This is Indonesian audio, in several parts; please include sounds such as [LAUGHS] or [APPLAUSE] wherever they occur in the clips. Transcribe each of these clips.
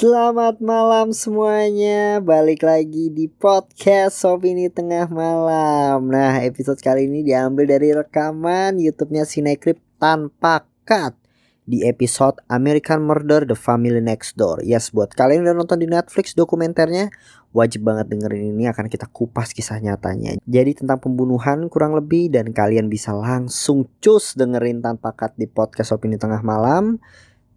Selamat malam semuanya. Balik lagi di podcast Opini Tengah Malam. Nah episode kali ini diambil dari rekaman Youtube-nya Sinekrip tanpa cut Di episode American Murder The Family Next Door. Yes buat kalian yang udah nonton di Netflix dokumenternya Wajib banget dengerin ini akan kita kupas kisah nyatanya. Jadi tentang pembunuhan kurang lebih Dan kalian bisa langsung cus dengerin tanpa cut di podcast Opini Tengah Malam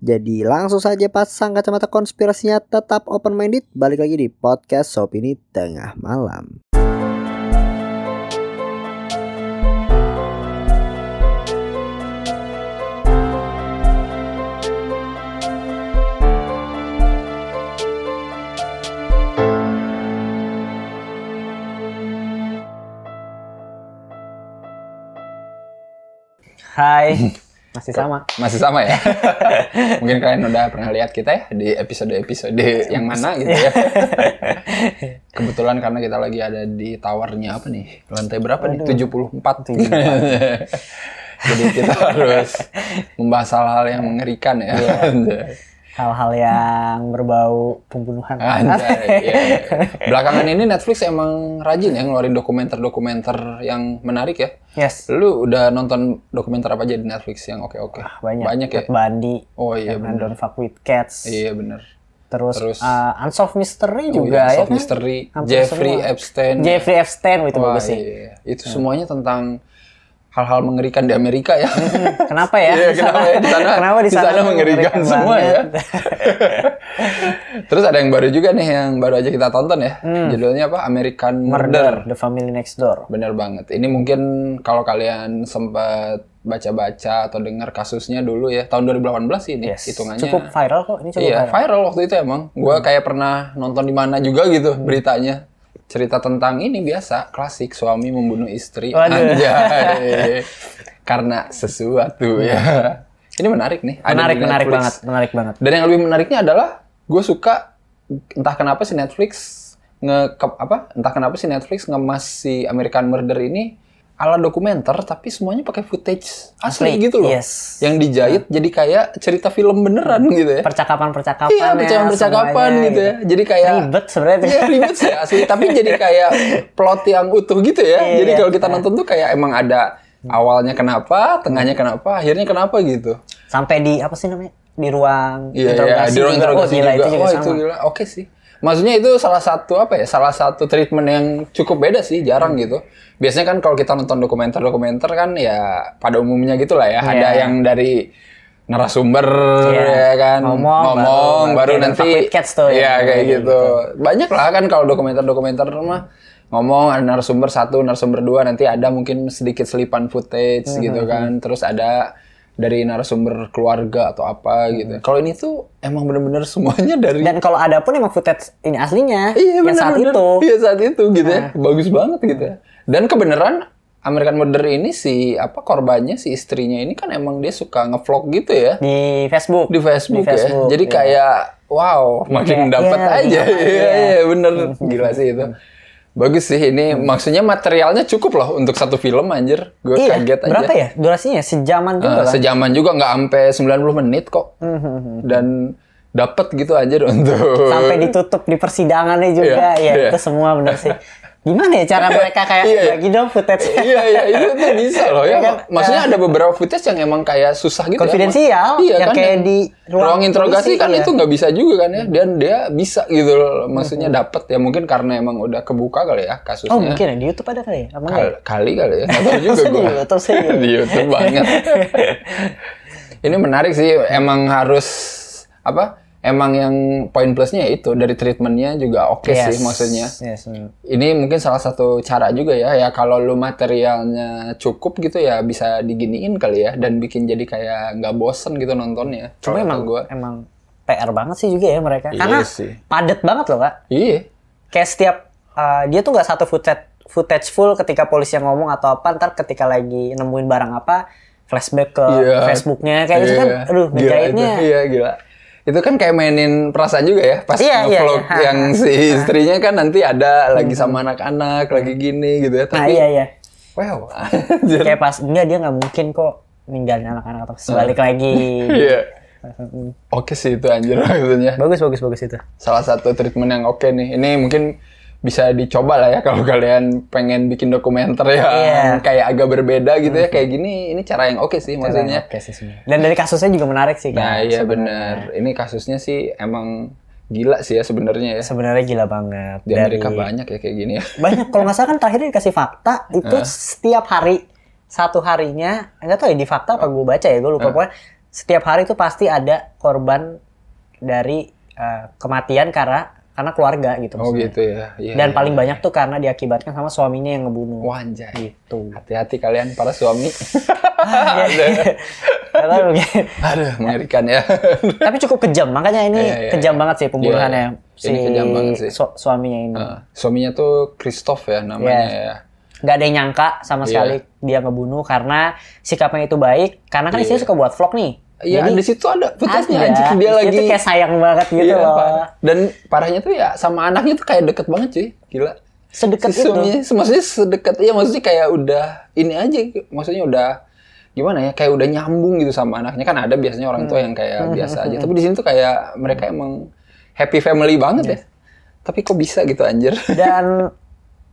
jadi langsung saja pasang kacamata konspirasinya tetap open minded. Balik lagi di podcast Shop ini tengah malam. Hai, [LAUGHS] masih sama. Masih sama ya? [LAUGHS] Mungkin kalian udah pernah lihat kita ya di episode-episode yang mana gitu ya. [LAUGHS] Kebetulan karena kita lagi ada di towernya apa nih? Lantai berapa nih? 74. [LAUGHS] Jadi kita harus membahas hal-hal yang mengerikan ya. Hal-hal yang berbau pembunuhan. Anjay, iya. [LAUGHS] Belakangan ini Netflix emang rajin ya ngeluarin dokumenter-dokumenter yang menarik ya. Yes. Lu udah nonton dokumenter apa aja di Netflix yang oke-oke? Banyak. Banyak ya? Bundy. Oh iya bener. Don't Fuck With Cats. Iya bener. Terus, Terus- uh, Unsolved Mystery Oh juga iya, ya. Solve kan? Mystery, Hampir Jeffrey semua. Epstein. Jeffrey Epstein itu Wah, bagus sih. iya. Itu semuanya tentang hal-hal mengerikan di Amerika ya. Kenapa ya? [LAUGHS] Iya, sana- kenapa ya di sana? Kenapa di di sana, sana mengerikan semua ya? [LAUGHS] Terus ada yang baru juga nih yang baru aja kita tonton ya. Judulnya apa? American Murder. Murder, The Family Next Door. Bener banget. Ini mungkin kalau kalian sempat baca-baca atau dengar kasusnya dulu ya tahun 2018 sih ini Yes. hitungannya. Cukup viral kok. Ini cukup Iya, viral. viral waktu itu emang. Gua kayak pernah nonton di mana juga gitu beritanya. Cerita tentang ini biasa, klasik suami membunuh istri. Anjay. [LAUGHS] Karena sesuatu ya. Ini menarik nih. Menarik, menarik Netflix. banget. Menarik banget. Dan yang lebih menariknya adalah gue suka entah kenapa si Netflix nge ke- apa? Entah kenapa si Netflix ngemas si American Murder ini ala dokumenter tapi semuanya pakai footage asli, Asli, gitu loh. yes. Yang dijahit jadi kayak cerita film beneran gitu ya. Percakapan-percakapan Iya, percakapan-percakapan gitu ya. Jadi kayak Ribet sebenarnya. Iya ribet sih asli, [LAUGHS] tapi jadi kayak plot yang utuh gitu ya. Iya, jadi iya. kalau kita nonton tuh kayak emang ada awalnya kenapa, tengahnya kenapa, akhirnya kenapa gitu. Sampai di apa sih namanya? Di ruang Iya, iya, interogasi di ruang juga. interogasi oh, gila, juga. Itu juga oh, sama. itu gila. Oke sih. Maksudnya itu salah satu apa ya? Salah satu treatment yang cukup beda sih, jarang gitu. Biasanya kan kalau kita nonton dokumenter-dokumenter kan ya pada umumnya gitu lah ya. Iya. Ada yang dari narasumber Iya. ya kan Ngomong, ngomong baru- baru, nanti Cats tuh, Iya yang kayak kayak gitu. Banyak lah kan kalau dokumenter-dokumenter mah ngomong ada narasumber satu, narasumber dua, nanti ada mungkin sedikit selipan footage Hmm, gitu kan. Terus ada dari narasumber keluarga atau apa Hmm. gitu. Kalau ini tuh emang bener-bener semuanya dari Dan kalau ada pun emang footage ini aslinya iya yang bener, saat bener. itu. Iya saat itu gitu Nah. ya. Bagus banget gitu ya. Dan kebenaran American Murder ini si apa korbannya si istrinya ini kan emang dia suka ngevlog gitu ya di Facebook. di Facebook, Di Facebook, ya. Jadi iya. kayak wow, makin dapat iya, aja. iya, [LAUGHS] Iya, iya. iya, bener. Gila sih itu. Bagus sih ini. Maksudnya materialnya cukup loh untuk satu film anjir. Gue Iya, kaget aja. berapa ya durasinya? Sejaman juga Eh, kan? sejaman juga nggak sampai 90 menit kok. Dan dapat gitu aja [LAUGHS] untuk Sampai ditutup di persidangannya juga. Iya, ya, iya. itu semua bener sih. [LAUGHS] Gimana ya cara mereka [LAUGHS] kayak Iya, iya. bagi dong footage iya iya itu tuh bisa loh ya. Iya kan? Maksudnya ada beberapa footage yang emang kayak susah gitu Konfidensial, ya. Iya yang kan. kayak di ruang, ruang interogasi kan iya. itu nggak bisa juga kan ya. Dan dia bisa gitu loh. Maksudnya dapat ya mungkin karena emang udah kebuka kali ya kasusnya. Oh mungkin ya di YouTube ada kali ya? Apa ya? Kal- kali kali ya. Nggak tahu [LAUGHS] juga Masa di. YouTube sih? [LAUGHS] di YouTube banget. Ini menarik sih. Emang harus apa? Emang yang poin plusnya ya itu dari treatmentnya juga oke sih maksudnya. Yes. Ini mungkin salah satu cara juga ya, ya kalau lu materialnya cukup gitu ya bisa diginiin kali ya dan bikin jadi kayak nggak bosen gitu nontonnya. Cuma emang gua. emang PR banget sih juga ya mereka. Iya Karena sih. padet banget loh kak. Iya. Kayak setiap uh, dia tuh nggak satu footage footage full ketika polisi yang ngomong atau apa ntar ketika lagi nemuin barang apa flashback ke Iya. Facebooknya kayak gitu kan. Iya. Aduh Gila ngejahitnya. Iya gila. Itu kan kayak mainin perasaan juga ya pas Iya, iya, nge-vlog iya. yang si istrinya kan nanti ada lagi sama anak-anak lagi gini gitu ya. Nah Tapi iya iya. wow. [LAUGHS] Kayak pas enggak dia nggak mungkin kok ninggalin anak-anak atau sebalik lagi. [LAUGHS] Iya. Oke sih itu anjir maksudnya. bagus bagus bagus itu Salah satu treatment yang oke nih. Ini mungkin bisa dicoba lah ya kalau [LAUGHS] kalian pengen bikin dokumenter yang Iya. kayak agak berbeda gitu ya kayak gini. Ini cara yang oke sih maksudnya. Oke sih dan dari kasusnya juga menarik sih kan Nah iya benar. Ini kasusnya sih emang gila sih ya sebenarnya ya. sebenarnya gila banget Di Amerika Dari- banyak ya kayak gini ya. [LAUGHS] banyak kalau nggak salah kan terakhir dikasih fakta itu setiap hari satu harinya nggak tahu ya di fakta apa gue baca ya gue lupa pokoknya setiap hari itu pasti ada korban dari eh, kematian karena karena keluarga gitu Oh maksudnya. gitu ya. Iya, dan iya. paling banyak tuh karena diakibatkan sama suaminya yang ngebunuh Wah anjay. gitu Hati-hati kalian para suami. [LAUGHS] Aduh, mengerikan ya. [LAUGHS] tapi cukup kejam makanya ini Iya, iya, kejam iya. banget sih pembunuhannya Iya, iya. si Ini kejam banget sih. su- suaminya ini Nah, suaminya tuh Christoph ya namanya Iya. ya. nggak ada yang nyangka sama Iya. sekali dia ngebunuh karena sikapnya itu baik karena kan istrinya suka buat vlog nih Iya, Jadi, di situ ada footage-nya ada. anjing dia lagi. tuh kayak sayang banget gitu Iya, loh parah. Dan parahnya tuh ya sama anaknya tuh kayak deket banget cuy. Gila. sedekat Si itu maksudnya sedekat iya maksudnya kayak udah ini aja maksudnya udah gimana ya kayak udah nyambung gitu sama anaknya kan ada biasanya orang tua yang kayak biasa aja tapi di sini tuh kayak mereka emang happy family banget ya tapi kok bisa gitu anjir [LAUGHS] dan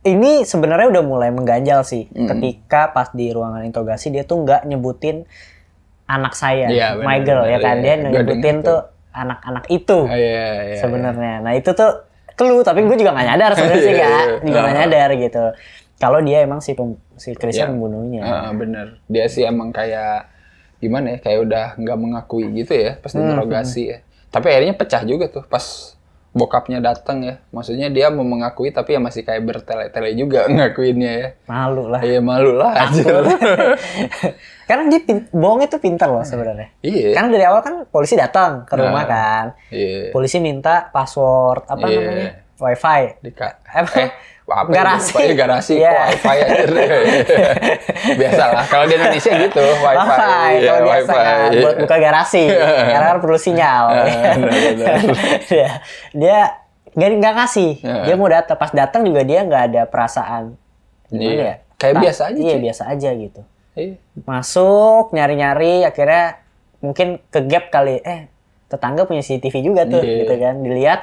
ini sebenarnya udah mulai mengganjal sih Hmm. ketika pas di ruangan interogasi dia tuh nggak nyebutin anak saya Iya, benar, my girl ya benar, kan iya. dia nyebutin tuh anak-anak itu Ah, iya, iya, sebenarnya nah itu tuh clue tapi gue juga nggak nyadar sebenarnya sih [LAUGHS] Iya, kak iya. juga nggak Ah. nyadar gitu kalau dia emang si pem, si Chrisnya Iya. pembunuhnya Ah, bener. Dia sih emang kayak gimana ya? Kayak udah nggak mengakui gitu ya pas Hmm, interogasi ya. Tapi akhirnya pecah juga tuh pas bokapnya datang ya. Maksudnya dia mau mengakui tapi ya masih kayak bertele-tele juga [LAUGHS] ngakuinnya ya. malu lah Iya malu lah [LAUGHS] karena dia pin- bohong itu pintar loh sebenarnya Iya. karena dari awal kan polisi datang ke rumah Nah. kan Iya. polisi minta password apa Iya. namanya wifi Di ka- Apa? eh, apa? Garasi. Ya, garasi Iya. kok wifi aja. [LAUGHS] Biasalah. Kalau di Indonesia gitu, wifi. wifi Iya, kalau biasa wifi. kan Iya. buat buka garasi [LAUGHS] karena kan perlu sinyal Ah, benar-benar. [LAUGHS] dia dia nggak ngasih Iya. dia mau datang pas datang juga dia nggak ada perasaan gimana Iya. ya Kayak Tak- biasa aja, iya cuy. biasa aja gitu Iya. masuk nyari-nyari akhirnya mungkin ke gap kali eh tetangga punya CCTV juga tuh Iya. gitu kan dilihat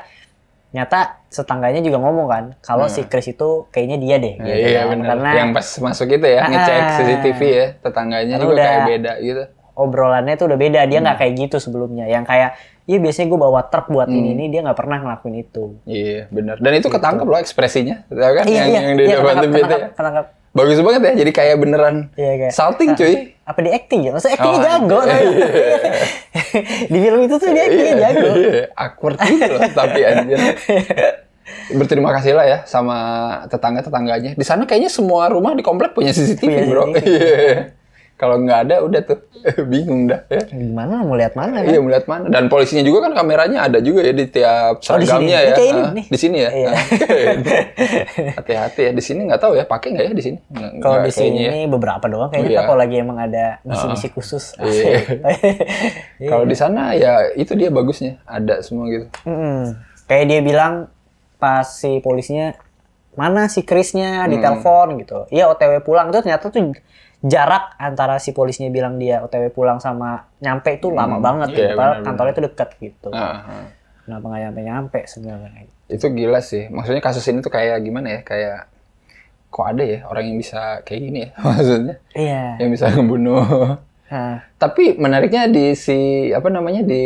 nyata setangganya juga ngomong kan kalau si Chris itu kayaknya dia deh gitu iya kan. benar. karena Yang pas masuk itu ya, ngecek Ah. CCTV ya, tetangganya juga udah- kayak beda gitu. obrolannya tuh udah beda dia nggak Hmm. kayak gitu sebelumnya yang kayak iya biasanya gue bawa truk buat ini ini dia nggak pernah ngelakuin itu Iya, benar. Dan itu ketangkep loh ekspresinya, tahu kan? iya yang iya yang di iya depan itu ketangkap, ya. ketangkap. Bagus banget ya, jadi kayak beneran Iya, kayak- salting cuy. apa di acting ya maksudnya actingnya Oh, jago [LAUGHS] iya. nggak? [LAUGHS] di film itu tuh dia actingnya jago Iya, awkward gitu loh, tapi anjir. Berterima kasih lah ya sama tetangga-tetangganya. Di sana kayaknya semua rumah di komplek punya CCTV, Punya bro. Iya. Kalau nggak ada, udah tuh [LAUGHS] bingung dah ya. gimana mau lihat mana kan Iya melihat mana dan polisinya juga kan kameranya ada juga ya di tiap Oh, sini. seragamnya Ini ya. ini Ah, nih. Di sini ya. Iya. Ah, [LAUGHS] Hati-hati ya di sini nggak tahu ya pakai nggak ya di sini. Kalau di sini kayaknya ya. beberapa doang kayaknya Iya. Kalau lagi emang ada misi-misi khusus. [LAUGHS] Iya. Iya. Kalau di sana ya itu dia bagusnya ada semua gitu. Mm-mm. Kayak dia bilang pas si polisinya mana si Chrisnya Hmm. di telepon gitu. Iya OTW pulang itu ternyata tuh jarak antara si polisinya bilang dia OTW pulang sama nyampe itu lama banget Iya, gitu. Padahal kantornya tuh deket gitu. Ah, ah. Kenapa nggak nyampe-nyampe sebenarnya? Itu gila sih. Maksudnya kasus ini tuh kayak gimana ya? Kayak kok ada ya orang yang bisa kayak gini ya? [LAUGHS] Maksudnya Iya. yang bisa [LAUGHS] ngebunuh. Nah, Tapi menariknya di si apa namanya di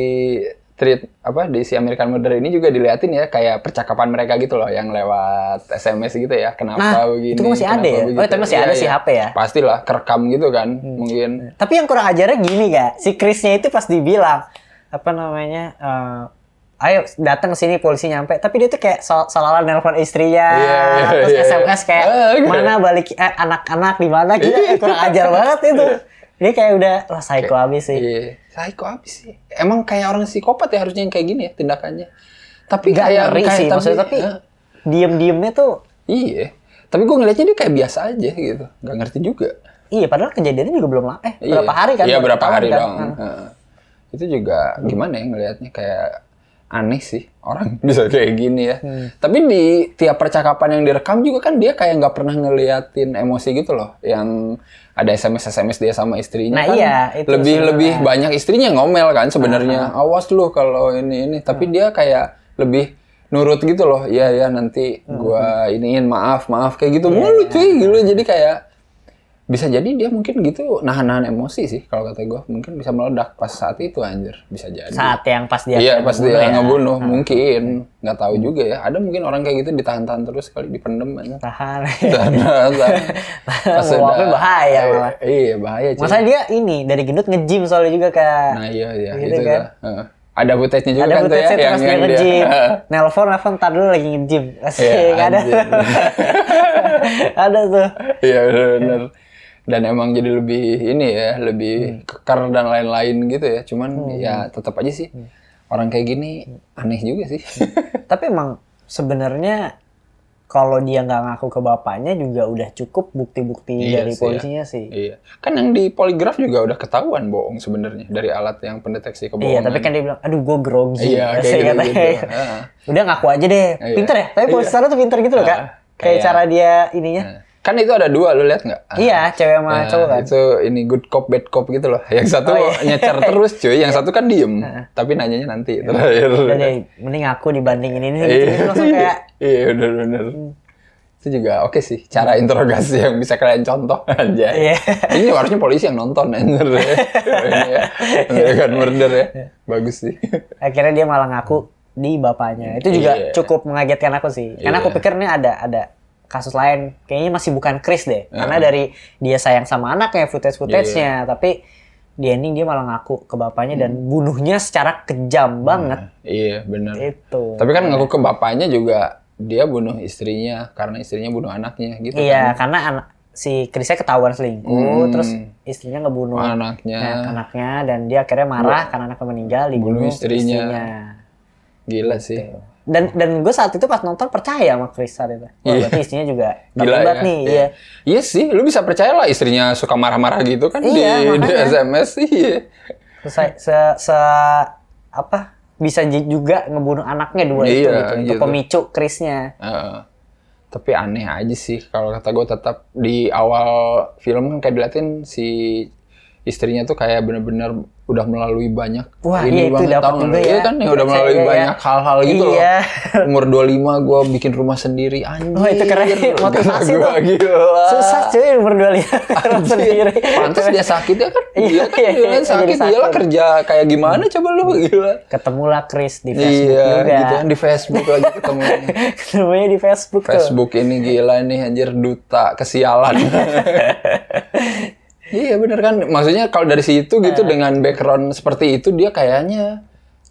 treat apa di si American Murder ini juga diliatin ya kayak percakapan mereka gitu loh yang lewat SMS gitu ya. Kenapa Nah, begini? itu masih ada ya? Oh, begitu. itu masih Iya, ada si iya. HP ya? Pastilah kerekam gitu kan. Mungkin Tapi yang kurang ajarnya gini gak? Si Chrisnya itu pas dibilang apa namanya? eh, ayo datang sini polisi nyampe. Tapi dia tuh kayak so salah nelpon istrinya, Iya, iya, terus iya, SMS kayak Ah, gitu. mana balik eh, anak-anak di mana gitu. kurang ajar banget itu. [LAUGHS] Dia kayak udah wah psycho abis sih. Iya, psycho abis sih. Emang kayak orang psikopat ya harusnya yang kayak gini ya tindakannya. Tapi Gak kayak ngeri kayak- sih maksudnya tapi Eh, diem-diemnya tuh iya. Tapi gue ngeliatnya dia kayak biasa aja gitu. Gak ngerti juga. iya padahal kejadiannya juga belum lama. Eh Iya. berapa hari kan? Iya berapa hari kan? dong. Heeh. Itu juga gimana ya ngelihatnya kayak aneh sih orang [LAUGHS] bisa kayak gini ya. Hmm. Tapi di tiap percakapan yang direkam juga kan dia kayak nggak pernah ngeliatin emosi gitu loh. Yang ada SMS SMS dia sama istrinya Nah, kan iya, itu lebih sebenarnya. lebih banyak istrinya ngomel kan sebenarnya. Awas lu kalau ini ini. Tapi dia kayak lebih nurut gitu loh. Iya ya nanti gua iniin maaf maaf kayak gitu. Mulu cuy gitu. Jadi kayak bisa jadi dia mungkin gitu nahan-nahan emosi sih kalau kata gua mungkin bisa meledak pas saat itu anjir bisa jadi Saat yang pas dia iya pas dia ya. ngebunuh mungkin nggak tahu juga ya ada mungkin orang kayak gitu ditahan-tahan terus kali dipendem aja Tahan. [LAUGHS] [LAUGHS] Pas Meluapnya udah- bahaya malah. iya bahaya. Masa dia ini dari gendut nge-gym soalnya juga kak. nah iya iya Gitu itu kan. lah. Ada footage-nya juga ada kan tuh ya itu pas dia nge-gym. Heeh. Nelpon, nelpon, ntar dulu lagi nge-gym. Asik, Iya, [LAUGHS] ada. ada tuh. Iya benar. Dan emang jadi lebih ini ya, lebih kekar dan lain-lain gitu ya. Cuman ya tetap aja sih orang kayak gini aneh juga sih. Tapi emang sebenarnya kalau dia nggak ngaku ke bapaknya juga udah cukup bukti-bukti Iya dari sih, polisinya sih. iya. Kan yang di poligraf juga udah ketahuan bohong sebenarnya dari alat yang pendeteksi kebohongan. Iya, tapi kan dia bilang, aduh gue grogi. Iya, [LAUGHS] kayak gitu, katanya. gitu. Udah ngaku aja deh. Iya. Pinter ya? Tapi sana tuh pinter gitu loh, Kak. Kayak kayak- cara dia ininya. Kan itu ada dua, lu lihat nggak? Ah. Iya, cewek sama Nah, cowok kan. Itu ini good cop bad cop gitu loh. Yang satu Oh, iya. nyecer [LAUGHS] terus cuy, yang satu kan diem. Tapi nanyanya nanti terakhir. Udah deh, mending aku dibanding ini, Iya, gitu langsung kayak [LAUGHS] iya bener-bener. Itu juga oke sih, cara interogasi yang bisa kalian contoh [LAUGHS] aja. Iya. Ini harusnya polisi yang nonton anjir ya. Ya. American Murder ya. Bagus sih. akhirnya dia malah ngaku di bapaknya. Itu juga Iya. cukup mengagetkan aku sih. Karena aku Iya. pikir ini ada ada kasus lain. Kayaknya masih bukan Chris deh. Iya. Karena dari dia sayang sama anaknya, footage-footage-nya, tapi di ending dia malah ngaku ke bapaknya dan Hmm. bunuhnya secara kejam banget. Iya bener. Itu. Tapi kan ngaku ke bapaknya juga dia bunuh istrinya karena istrinya bunuh anaknya gitu Iya, kan. karena anak si Chrisnya ketahuan selingkuh, Hmm. terus istrinya ngebunuh Anaknya. nah, anaknya dan dia akhirnya marah karena anaknya meninggal dibunuh Bunuh istrinya. istrinya. Gila sih. Dan dan gue saat itu pas nonton percaya sama Chris saat itu. Wah, Iya. berarti istrinya juga Gila ya. nih, Iya. iya. Iya sih, lu bisa percaya lah istrinya suka marah-marah gitu kan Iya, di, di makanya. SMS iya. Se, se, se- apa bisa juga ngebunuh anaknya dua itu Iya, gitu, untuk gitu. pemicu Chrisnya. Heeh. tapi aneh aja sih kalau kata gue tetap di awal film kan kayak diliatin si istrinya tuh kayak bener-bener udah melalui banyak Wah, iya, itu banget, juga lu? Iya ya. kan yang udah Iya, melalui iya, iya. banyak hal-hal gitu Iya. loh. Umur 25 gue bikin rumah sendiri anjir. Wah, itu keren. Motivasi gua, tuh. Gila. Susah cuy berdua lihat [LAUGHS] Anjir. sendiri. Pantes dia sakit ya kan? Iya, Iya kan iya, dia kan iya, sakit. jadi Dia lah sakit. kerja kayak gimana coba lu gila. Ketemulah Chris di Facebook Iya, juga. gitu kan di Facebook lagi ketemu. [LAUGHS] Ketemunya di Facebook, tuh. Facebook ini gila nih anjir duta kesialan. [LAUGHS] iya bener kan, maksudnya kalau dari situ gitu Iya. dengan background seperti itu dia kayaknya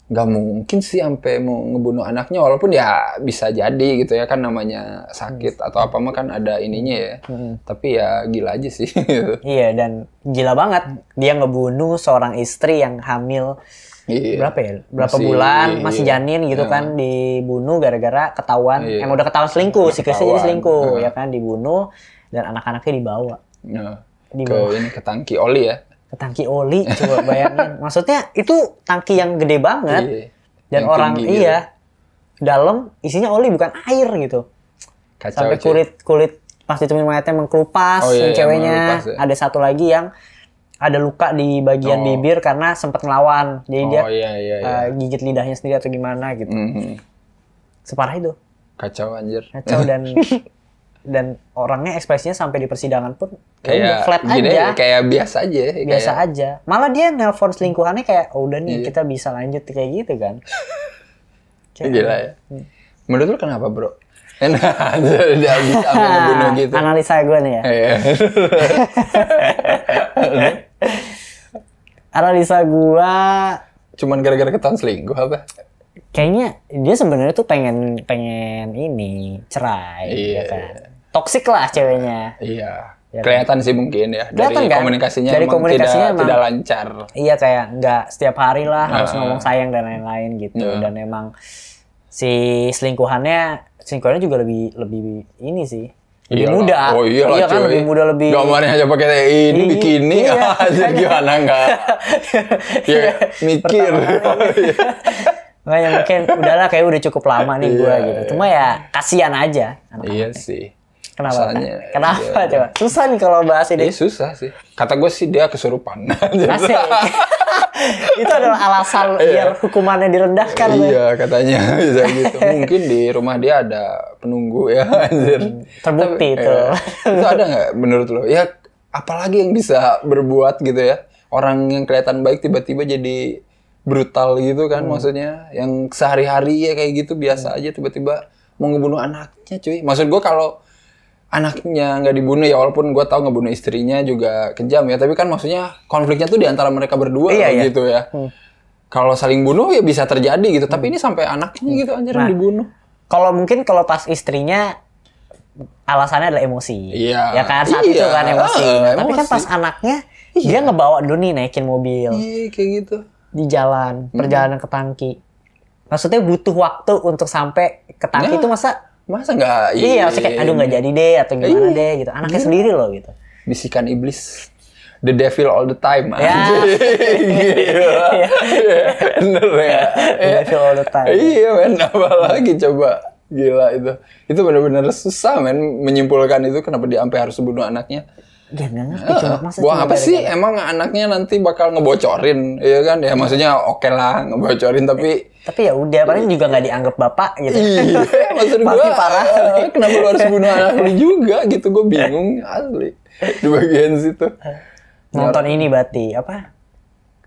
nggak mungkin sih sampai mau ngebunuh anaknya walaupun ya bisa jadi gitu ya kan namanya sakit Hmm. atau apa mah kan ada ininya ya. Tapi ya gila aja sih. [LAUGHS] Iya dan gila banget dia ngebunuh seorang istri yang hamil Iya. berapa ya berapa Masih- bulan masih janin gitu Iya. kan dibunuh gara-gara ketahuan Iya. emang udah ketahuan selingkuh si Chrisnya jadi selingkuh Heeh. ya kan dibunuh dan anak-anaknya dibawa Nah, Di ke ini ke tangki oli ya. ke tangki oli coba bayangin [LAUGHS] maksudnya itu tangki yang gede banget Iya. dan Yang orang tinggi gitu. iya dalam isinya oli bukan air gitu Kacau. sampai kulit kulit pas ditemuin mayatnya mengkelupas Oh, yang iya, ceweknya mengelupas ya. ada satu lagi yang ada luka di bagian Oh. bibir karena sempat ngelawan jadi dia Oh iya iya iya. uh, gigit lidahnya sendiri atau gimana gitu Mhm. separah itu Kacau anjir. kacau dan [LAUGHS] dan orangnya ekspresinya sampai di persidangan pun ya kayak flat gini, aja. kayak biasa aja biasa kayak, aja. Malah dia nelpon selingkuhannya kayak oh, udah nih Iya. kita bisa lanjut kayak gitu kan. [LAUGHS] Kayak- gila ya. Menurut lu kenapa bro? [LAUGHS] Nah, dia ngebunuh [LAUGHS] gitu. Analisa gue nih ya. Iya. analisa gua cuman gara-gara ketahuan selingkuh apa? Kayaknya dia sebenarnya tuh pengen pengen ini cerai Iya. ya kan toksik lah ceweknya iya Ya kan? kelihatan sih mungkin ya dari kan? komunikasinya Dari komunikasinya tidak emang- tidak lancar iya kayak nggak setiap hari lah harus Nah. ngomong sayang dan lain-lain gitu Nah. dan emang si selingkuhannya selingkuhannya juga lebih lebih ini sih lebih Iyalah. muda oh iya lah kan cuy. lebih muda lebih gambarnya aja pakai ini Iya, bikini iya. [LAUGHS] aja gimana enggak [LAUGHS] ya mikir kali. [LAUGHS] Makanya mungkin udahlah kayak udah cukup lama nih Iya, gitu. Cuma ya kasihan aja. Iya sih. Kenapa? Masalahnya, Kenapa iya. coba? Susah nih kalau bahas ini. Iya susah sih. Kata gue sih dia kesurupan. [LAUGHS] Asik. [LAUGHS] itu adalah alasan biar hukumannya direndahkan. Iya katanya [LAUGHS] bisa gitu. Mungkin di rumah dia ada penunggu ya anjir. Terbukti Tapi, itu. iya. itu ada nggak menurut lo? Ya apalagi yang bisa berbuat gitu ya. Orang yang kelihatan baik tiba-tiba jadi brutal gitu kan Hmm. maksudnya. Yang sehari-hari ya kayak gitu biasa aja tiba-tiba mau ngebunuh anaknya cuy. Maksud gue kalau anaknya nggak dibunuh ya walaupun gue tahu ngebunuh istrinya juga kejam ya tapi kan maksudnya konfliknya tuh di antara mereka berdua Iya, iya. gitu ya kalau saling bunuh ya bisa terjadi gitu tapi ini sampai anaknya gitu anjir yang dibunuh Kalau mungkin kalau pas istrinya alasannya adalah emosi. Iya. Ya kan saat Iya. itu kan emosi. Ah, Nah, Tapi kan emosi. pas anaknya dia ngebawa dulu nih naikin mobil iya kayak gitu di jalan, perjalanan ke tangki. Maksudnya butuh waktu untuk sampai ke tangki Nah. itu masa masa nggak iya, maksudnya kayak aduh nggak jadi deh atau gimana Iya. deh gitu. Anaknya sendiri loh gitu. bisikan iblis the devil all the time Ya. Gila. [LAUGHS] bener ya I feel all the time. iya men apalagi coba gila itu itu benar-benar susah men menyimpulkan itu kenapa dia sampai harus bunuh anaknya Dia nggak ngerti cuma masa Buang apa gara-gara- sih? Emang anaknya nanti bakal ngebocorin, iya kan? Ya maksudnya oke lah ngebocorin, tapi Tapi ya udah paling juga nggak dianggap bapak gitu. iya, [LAUGHS] maksud gua parah. eh, Kenapa lu harus bunuh anak lu juga gitu? Gue bingung asli di bagian situ. Nonton ini berarti apa?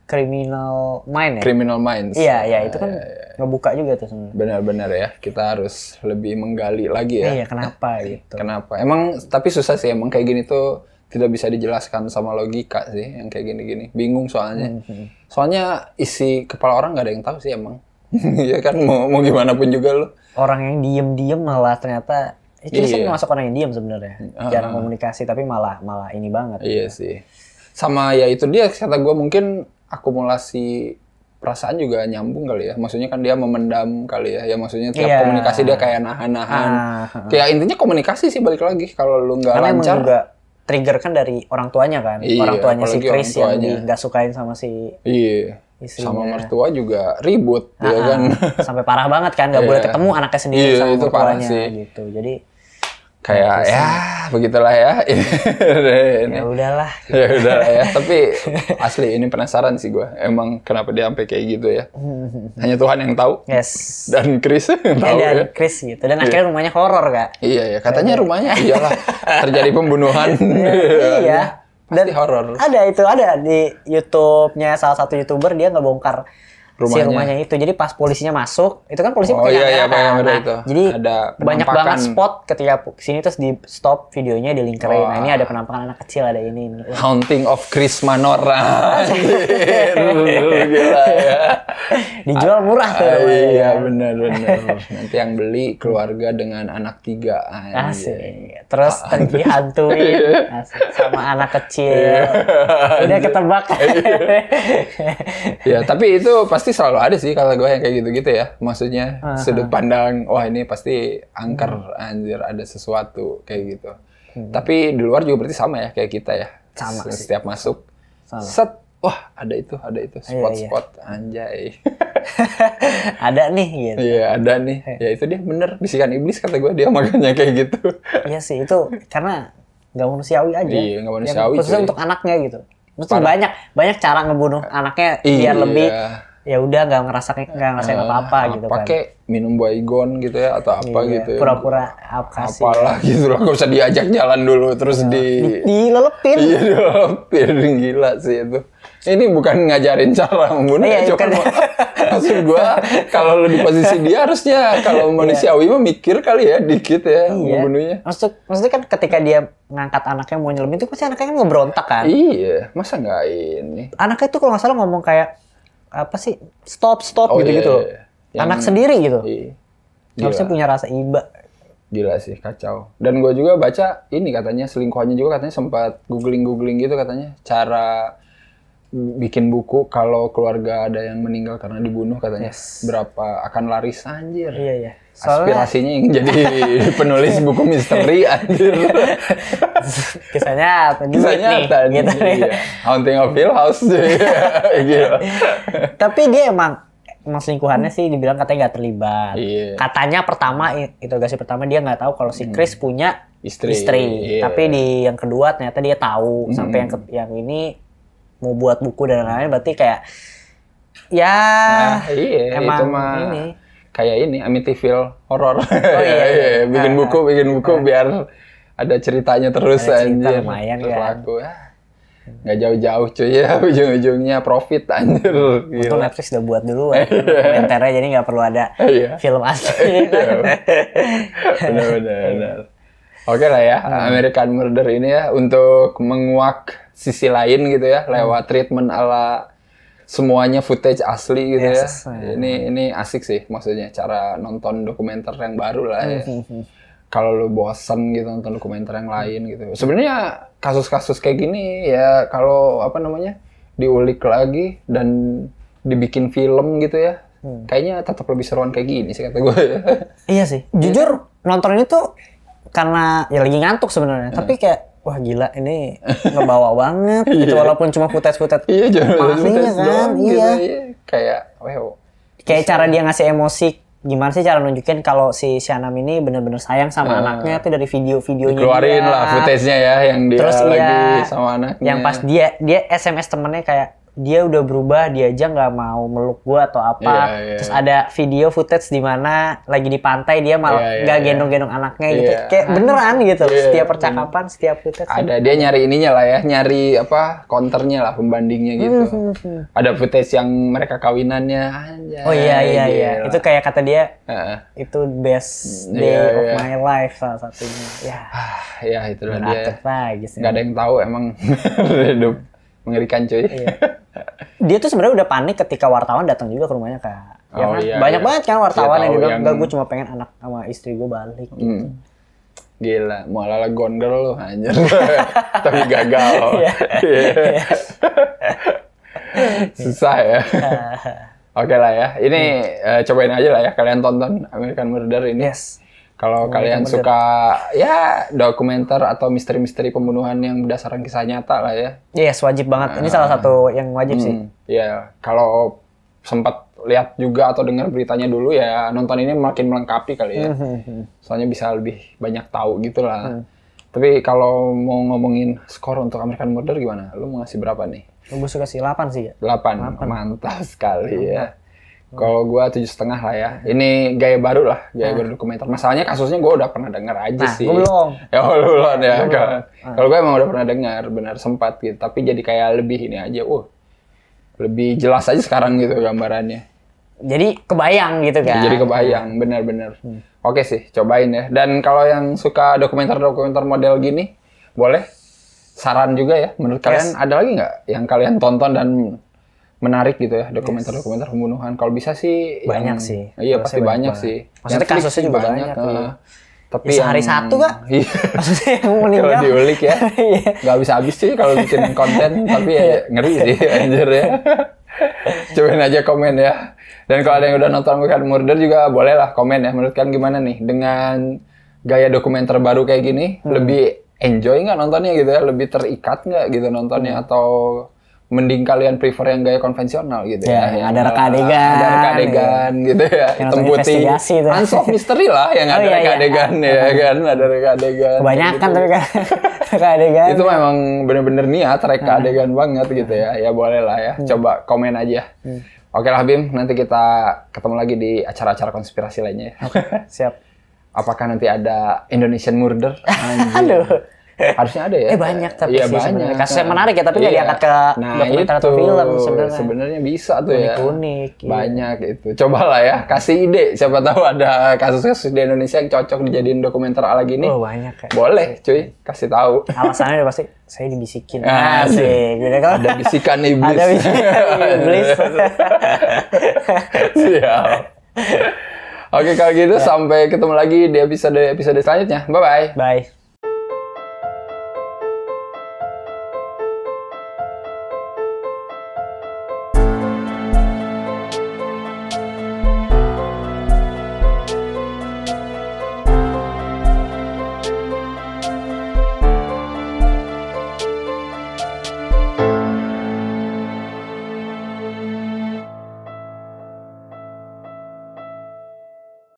Criminal Mind ya? Criminal Minds. Iya, iya itu kan ngebuka juga tuh sebenarnya. Benar-benar ya, kita harus lebih menggali lagi ya. Iya, kenapa gitu. Kenapa? Emang tapi susah sih emang kayak gini tuh tidak bisa dijelaskan sama logika sih yang kayak gini-gini. Bingung soalnya. Hmm, Soalnya isi kepala orang nggak ada yang tahu sih emang. [LAUGHS] Iya kan mau mau gimana pun juga lo. Orang yang diem-diem malah ternyata itu Iya. iya. masuk orang yang diem sebenarnya. Jarang komunikasi tapi malah malah ini banget. Iya sih. Sama ya itu dia kata gue mungkin akumulasi perasaan juga nyambung kali ya. Maksudnya kan dia memendam kali ya. Ya maksudnya tiap Iya. komunikasi dia kayak nahan-nahan. Ah, Kayak intinya komunikasi sih balik lagi. Kalau lu nggak lancar, juga trigger kan dari orang tuanya kan. Iya, orang tuanya si Chris yang tuanya. di- nggak sukain sama si iya. Istrinya. Sama mertua juga ribut, ya Ah, kan. sampai parah banget kan nggak [LAUGHS] boleh Iya. ketemu anaknya sendiri Iya, sama itu mertuanya sih. gitu. Jadi kayak ya begitulah ya. [LAUGHS] Ini. ya udahlah. [LAUGHS] ya udah lah ya. Tapi asli ini penasaran sih gue. Emang kenapa dia sampai kayak gitu ya? [LAUGHS] Hanya Tuhan yang tahu. Yes. Dan Chris yang tahu dan ya. Chris gitu. Dan akhirnya rumahnya horor kak. Iya ya, katanya rumahnya iyalah terjadi pembunuhan. iya. Pasti horor. Ada itu ada di YouTube-nya salah satu youtuber dia ngebongkar si Rumahnya. rumahnya itu. Jadi pas polisinya masuk, itu kan polisi Oh, iya, iya, kan. Nah, itu. Jadi Ada banyak banget spot ketika sini terus di stop videonya di linkerin. Nah, ini ada penampakan anak kecil, ada ini. ini. Haunting of Chris Manora. [LAUGHS] Gila ya. Dijual murah tuh. Ah, rumahnya. iya benar benar. Nanti yang beli keluarga dengan anak tiga. Anjir. Asik. Terus Ah. dihantuin Asik. sama anak kecil. Iya. Udah ketebak. Ya, tapi itu pasti selalu ada sih kalau gue yang kayak gitu-gitu ya. Maksudnya Ah, sudut pandang, wah ini pasti angker, anjir ada sesuatu kayak gitu. Tapi di luar juga berarti sama ya kayak kita ya. Hmm. Sama Se- sih. Setiap masuk, Sama. set, wah ada itu, ada itu Iya, spot-spot anjay. [LAUGHS] ada nih gitu. Iya ada nih. Ya itu dia bener bisikan iblis kata gue dia makanya kayak gitu. Iya sih itu karena nggak manusiawi aja. Iya, nggak Yang manusiawi, Khususnya cuy. untuk anaknya gitu. Mesti banyak banyak cara ngebunuh anaknya biar Iya. lebih ya udah nggak ngerasa nggak ngerasain apa-apa gitu kan. Pakai minum baygon gitu ya atau apa Iya, gitu. ya. Pura-pura apkasi. Apalah gitu loh, gak usah diajak jalan dulu terus di Dilelepin. Iya dong, gila sih itu. Ini bukan ngajarin cara membunuh, Iya, ya, cuma bukan. [LAUGHS] maksud gua kalau lu di posisi dia harusnya kalau [LAUGHS] manusiawi mah mikir kali ya dikit ya Iya. membunuhnya. Maksud, maksudnya kan ketika dia ngangkat anaknya mau nyelemin itu pasti anaknya kan ngebrontak kan. Iya, masa nggak ini? Anaknya itu kalau nggak salah ngomong kayak apa sih stop stop Oh, gitu gitu iya, loh. iya. Yang- Anak sendiri gitu. Iya. Harusnya punya rasa iba. gila sih kacau. Dan gua juga baca ini katanya selingkuhannya juga katanya sempat googling googling gitu katanya cara bikin buku kalau keluarga ada yang meninggal karena dibunuh katanya berapa akan laris anjir. Iya iya. Soalnya aspirasinya ingin jadi [LAUGHS] penulis buku misteri anjir. [LAUGHS] kisahnya apa Kisahnya nih gitu. iya. Haunting of Hill House Gila. [LAUGHS] Tapi dia emang emang selingkuhannya sih dibilang katanya nggak terlibat. Iya. Katanya pertama interogasi pertama dia nggak tahu kalau si Chris punya Istri. istri. Iya. Tapi di yang kedua ternyata dia tahu sampai yang ke- yang ini mau buat buku dan lain-lain berarti kayak ya Nah, iya, emang itu mah ini. Kayak ini Amityville horor. iya, iya. [LAUGHS] bikin buku, bikin buku biar ada ceritanya terus Ada cerita anjir. lumayan, Terus kan. laku. Ah, Nggak jauh-jauh cuy ya, [LAUGHS] ujung-ujungnya profit anjir. Untung. Netflix udah buat dulu [LAUGHS] dokumenternya jadi nggak perlu ada Iya. film asli. Benar-benar. benar. Oke lah ya, Hmm. American Murder ini ya untuk menguak sisi lain gitu ya, lewat treatment ala semuanya footage asli gitu Yes. ya. Ini ini asik sih maksudnya cara nonton dokumenter yang baru lah ya. Hmm, Kalau lu bosen gitu nonton dokumenter yang lain gitu. Sebenarnya kasus-kasus kayak gini ya kalau apa namanya diulik lagi dan dibikin film gitu ya. Hmm. Kayaknya tetap lebih seruan kayak gini sih kata gue. Iya sih. Jujur nonton ini tuh karena ya lagi ngantuk sebenarnya. Tapi kayak wah gila ini ngebawa banget. gitu [LAUGHS] walaupun cuma footage-footage. Iya, jangan Aslinya kan, gitu, iya. Kayak, wow. Kayak cara dia ngasih emosi. Gimana sih cara nunjukin kalau si Shanam ini bener-bener sayang sama anaknya tuh dari video-videonya Keluarin lah footage-nya ya yang dia Terus lagi iya, sama anaknya. yang pas dia dia SMS temennya kayak dia udah berubah dia aja nggak mau meluk gua atau apa Iya, iya. terus ada video footage di mana lagi di pantai dia malah Iya, iya, nggak iya. gendong-gendong anaknya gitu Iya. kayak beneran gitu Iya, setiap iya. percakapan setiap footage ada dia nyari ininya lah ya, nyari apa counternya lah pembandingnya gitu. Ada footage yang mereka kawinannya. Anjay, oh iya iya iya itu kayak kata dia Heeh. itu best day of iya. my life salah satunya ya Ah, [SIGHS] ya itulah dia. Nggak ada yang tahu emang [LAUGHS] hidup mengerikan cuy. Iya. [LAUGHS] dia tuh sebenarnya udah panik ketika wartawan datang juga ke rumahnya kak ya Oh, kan? iya, banyak iya. banget kan wartawan Iya, yang tahu bilang yang- enggak gue cuma pengen anak sama istri gue balik gitu. Hmm. Gila, mau ala gone girl lu anjir. [LAUGHS] Tapi gagal. [LAUGHS] Iya. Susah ya. [LAUGHS] Oke lah ya. Ini eh, cobain aja lah ya kalian tonton American Murder ini. yes Kalau kalian suka ya dokumenter atau misteri-misteri pembunuhan yang berdasarkan kisah nyata lah ya. yes wajib banget ini salah satu yang wajib sih Hmm, Ya, kalau sempat lihat juga atau dengar beritanya dulu ya nonton ini makin melengkapi kali ya. Soalnya bisa lebih banyak tahu gitu lah. Tapi kalau mau ngomongin skor untuk American Murder gimana? Lu mau ngasih berapa nih? gue suka sih 8 sih ya 8. Mantap sekali ya. Kalau gua tujuh setengah lah ya. Ini gaya baru lah, gaya baru dokumenter. Masalahnya kasusnya gua udah pernah denger aja nah sih. belum Ya oh, lu belum ya. Kalau kalau gue emang udah pernah dengar, benar sempat gitu. Tapi jadi kayak lebih ini aja. Uh, lebih jelas aja sekarang gitu gambarannya. jadi kebayang gitu kan Jadi kebayang, benar-benar. Oke sih, cobain ya. Dan kalau yang suka dokumenter-dokumenter model gini, boleh saran juga ya. Menurut kalian ada lagi nggak yang kalian tonton dan menarik gitu ya dokumenter-dokumenter pembunuhan? Kalau bisa sih Banyak yang- sih. Iya pasti banyak banyak, sih. Maksudnya Netflix kasusnya juga banyak, eh. iya. Tapi Ya, sehari yang- satu, Kak. [LAUGHS] Iya. maksudnya yang meninggal kalau diulik ya [LAUGHS] Iya. nggak bisa habis sih kalau bikin [LAUGHS] konten tapi ya ngeri sih anjir ya cobain aja komen ya dan kalau ada yang udah nonton American Murder juga boleh lah komen ya menurut kalian gimana nih dengan gaya dokumenter baru kayak gini lebih enjoy nggak nontonnya gitu ya lebih terikat nggak gitu nontonnya atau mending kalian prefer yang gaya konvensional gitu Ya, ya, ada reka adegan, ada reka adegan gitu ya. Hitam putih. unsolved mystery lah yang [LAUGHS] Oh, ada iya, reka iya. adegan ya kan? Ada reka adegan kebanyakan gitu. tapi kan reka adegan. Itu memang bener-bener niat Hmm. reka adegan banget gitu ya. Ya boleh lah ya. Coba komen aja. Hmm. oke lah Bim. Nanti kita ketemu lagi di acara-acara konspirasi lainnya ya. siap. Apakah nanti ada Indonesian Murder? [LAUGHS] Aduh harusnya ada ya Eh, banyak tapi iya sih banyak sebenarnya. Kasusnya menarik ya, tapi nggak Iya. diangkat ke nah, dokumenter atau film sebenarnya. sebenarnya bisa tuh ya Unik-unik, iya. banyak itu cobalah ya kasih ide siapa tahu ada kasus-kasus di Indonesia yang cocok dijadiin dokumenter ala gini oh banyak ya boleh cuy kasih tahu alasannya udah pasti saya dibisikin Ah, asik gitu kan ada bisikan iblis. ada bisikan iblis [LAUGHS] Siap. Oke kalau gitu sampai ketemu lagi di episode episode selanjutnya. Bye bye. bye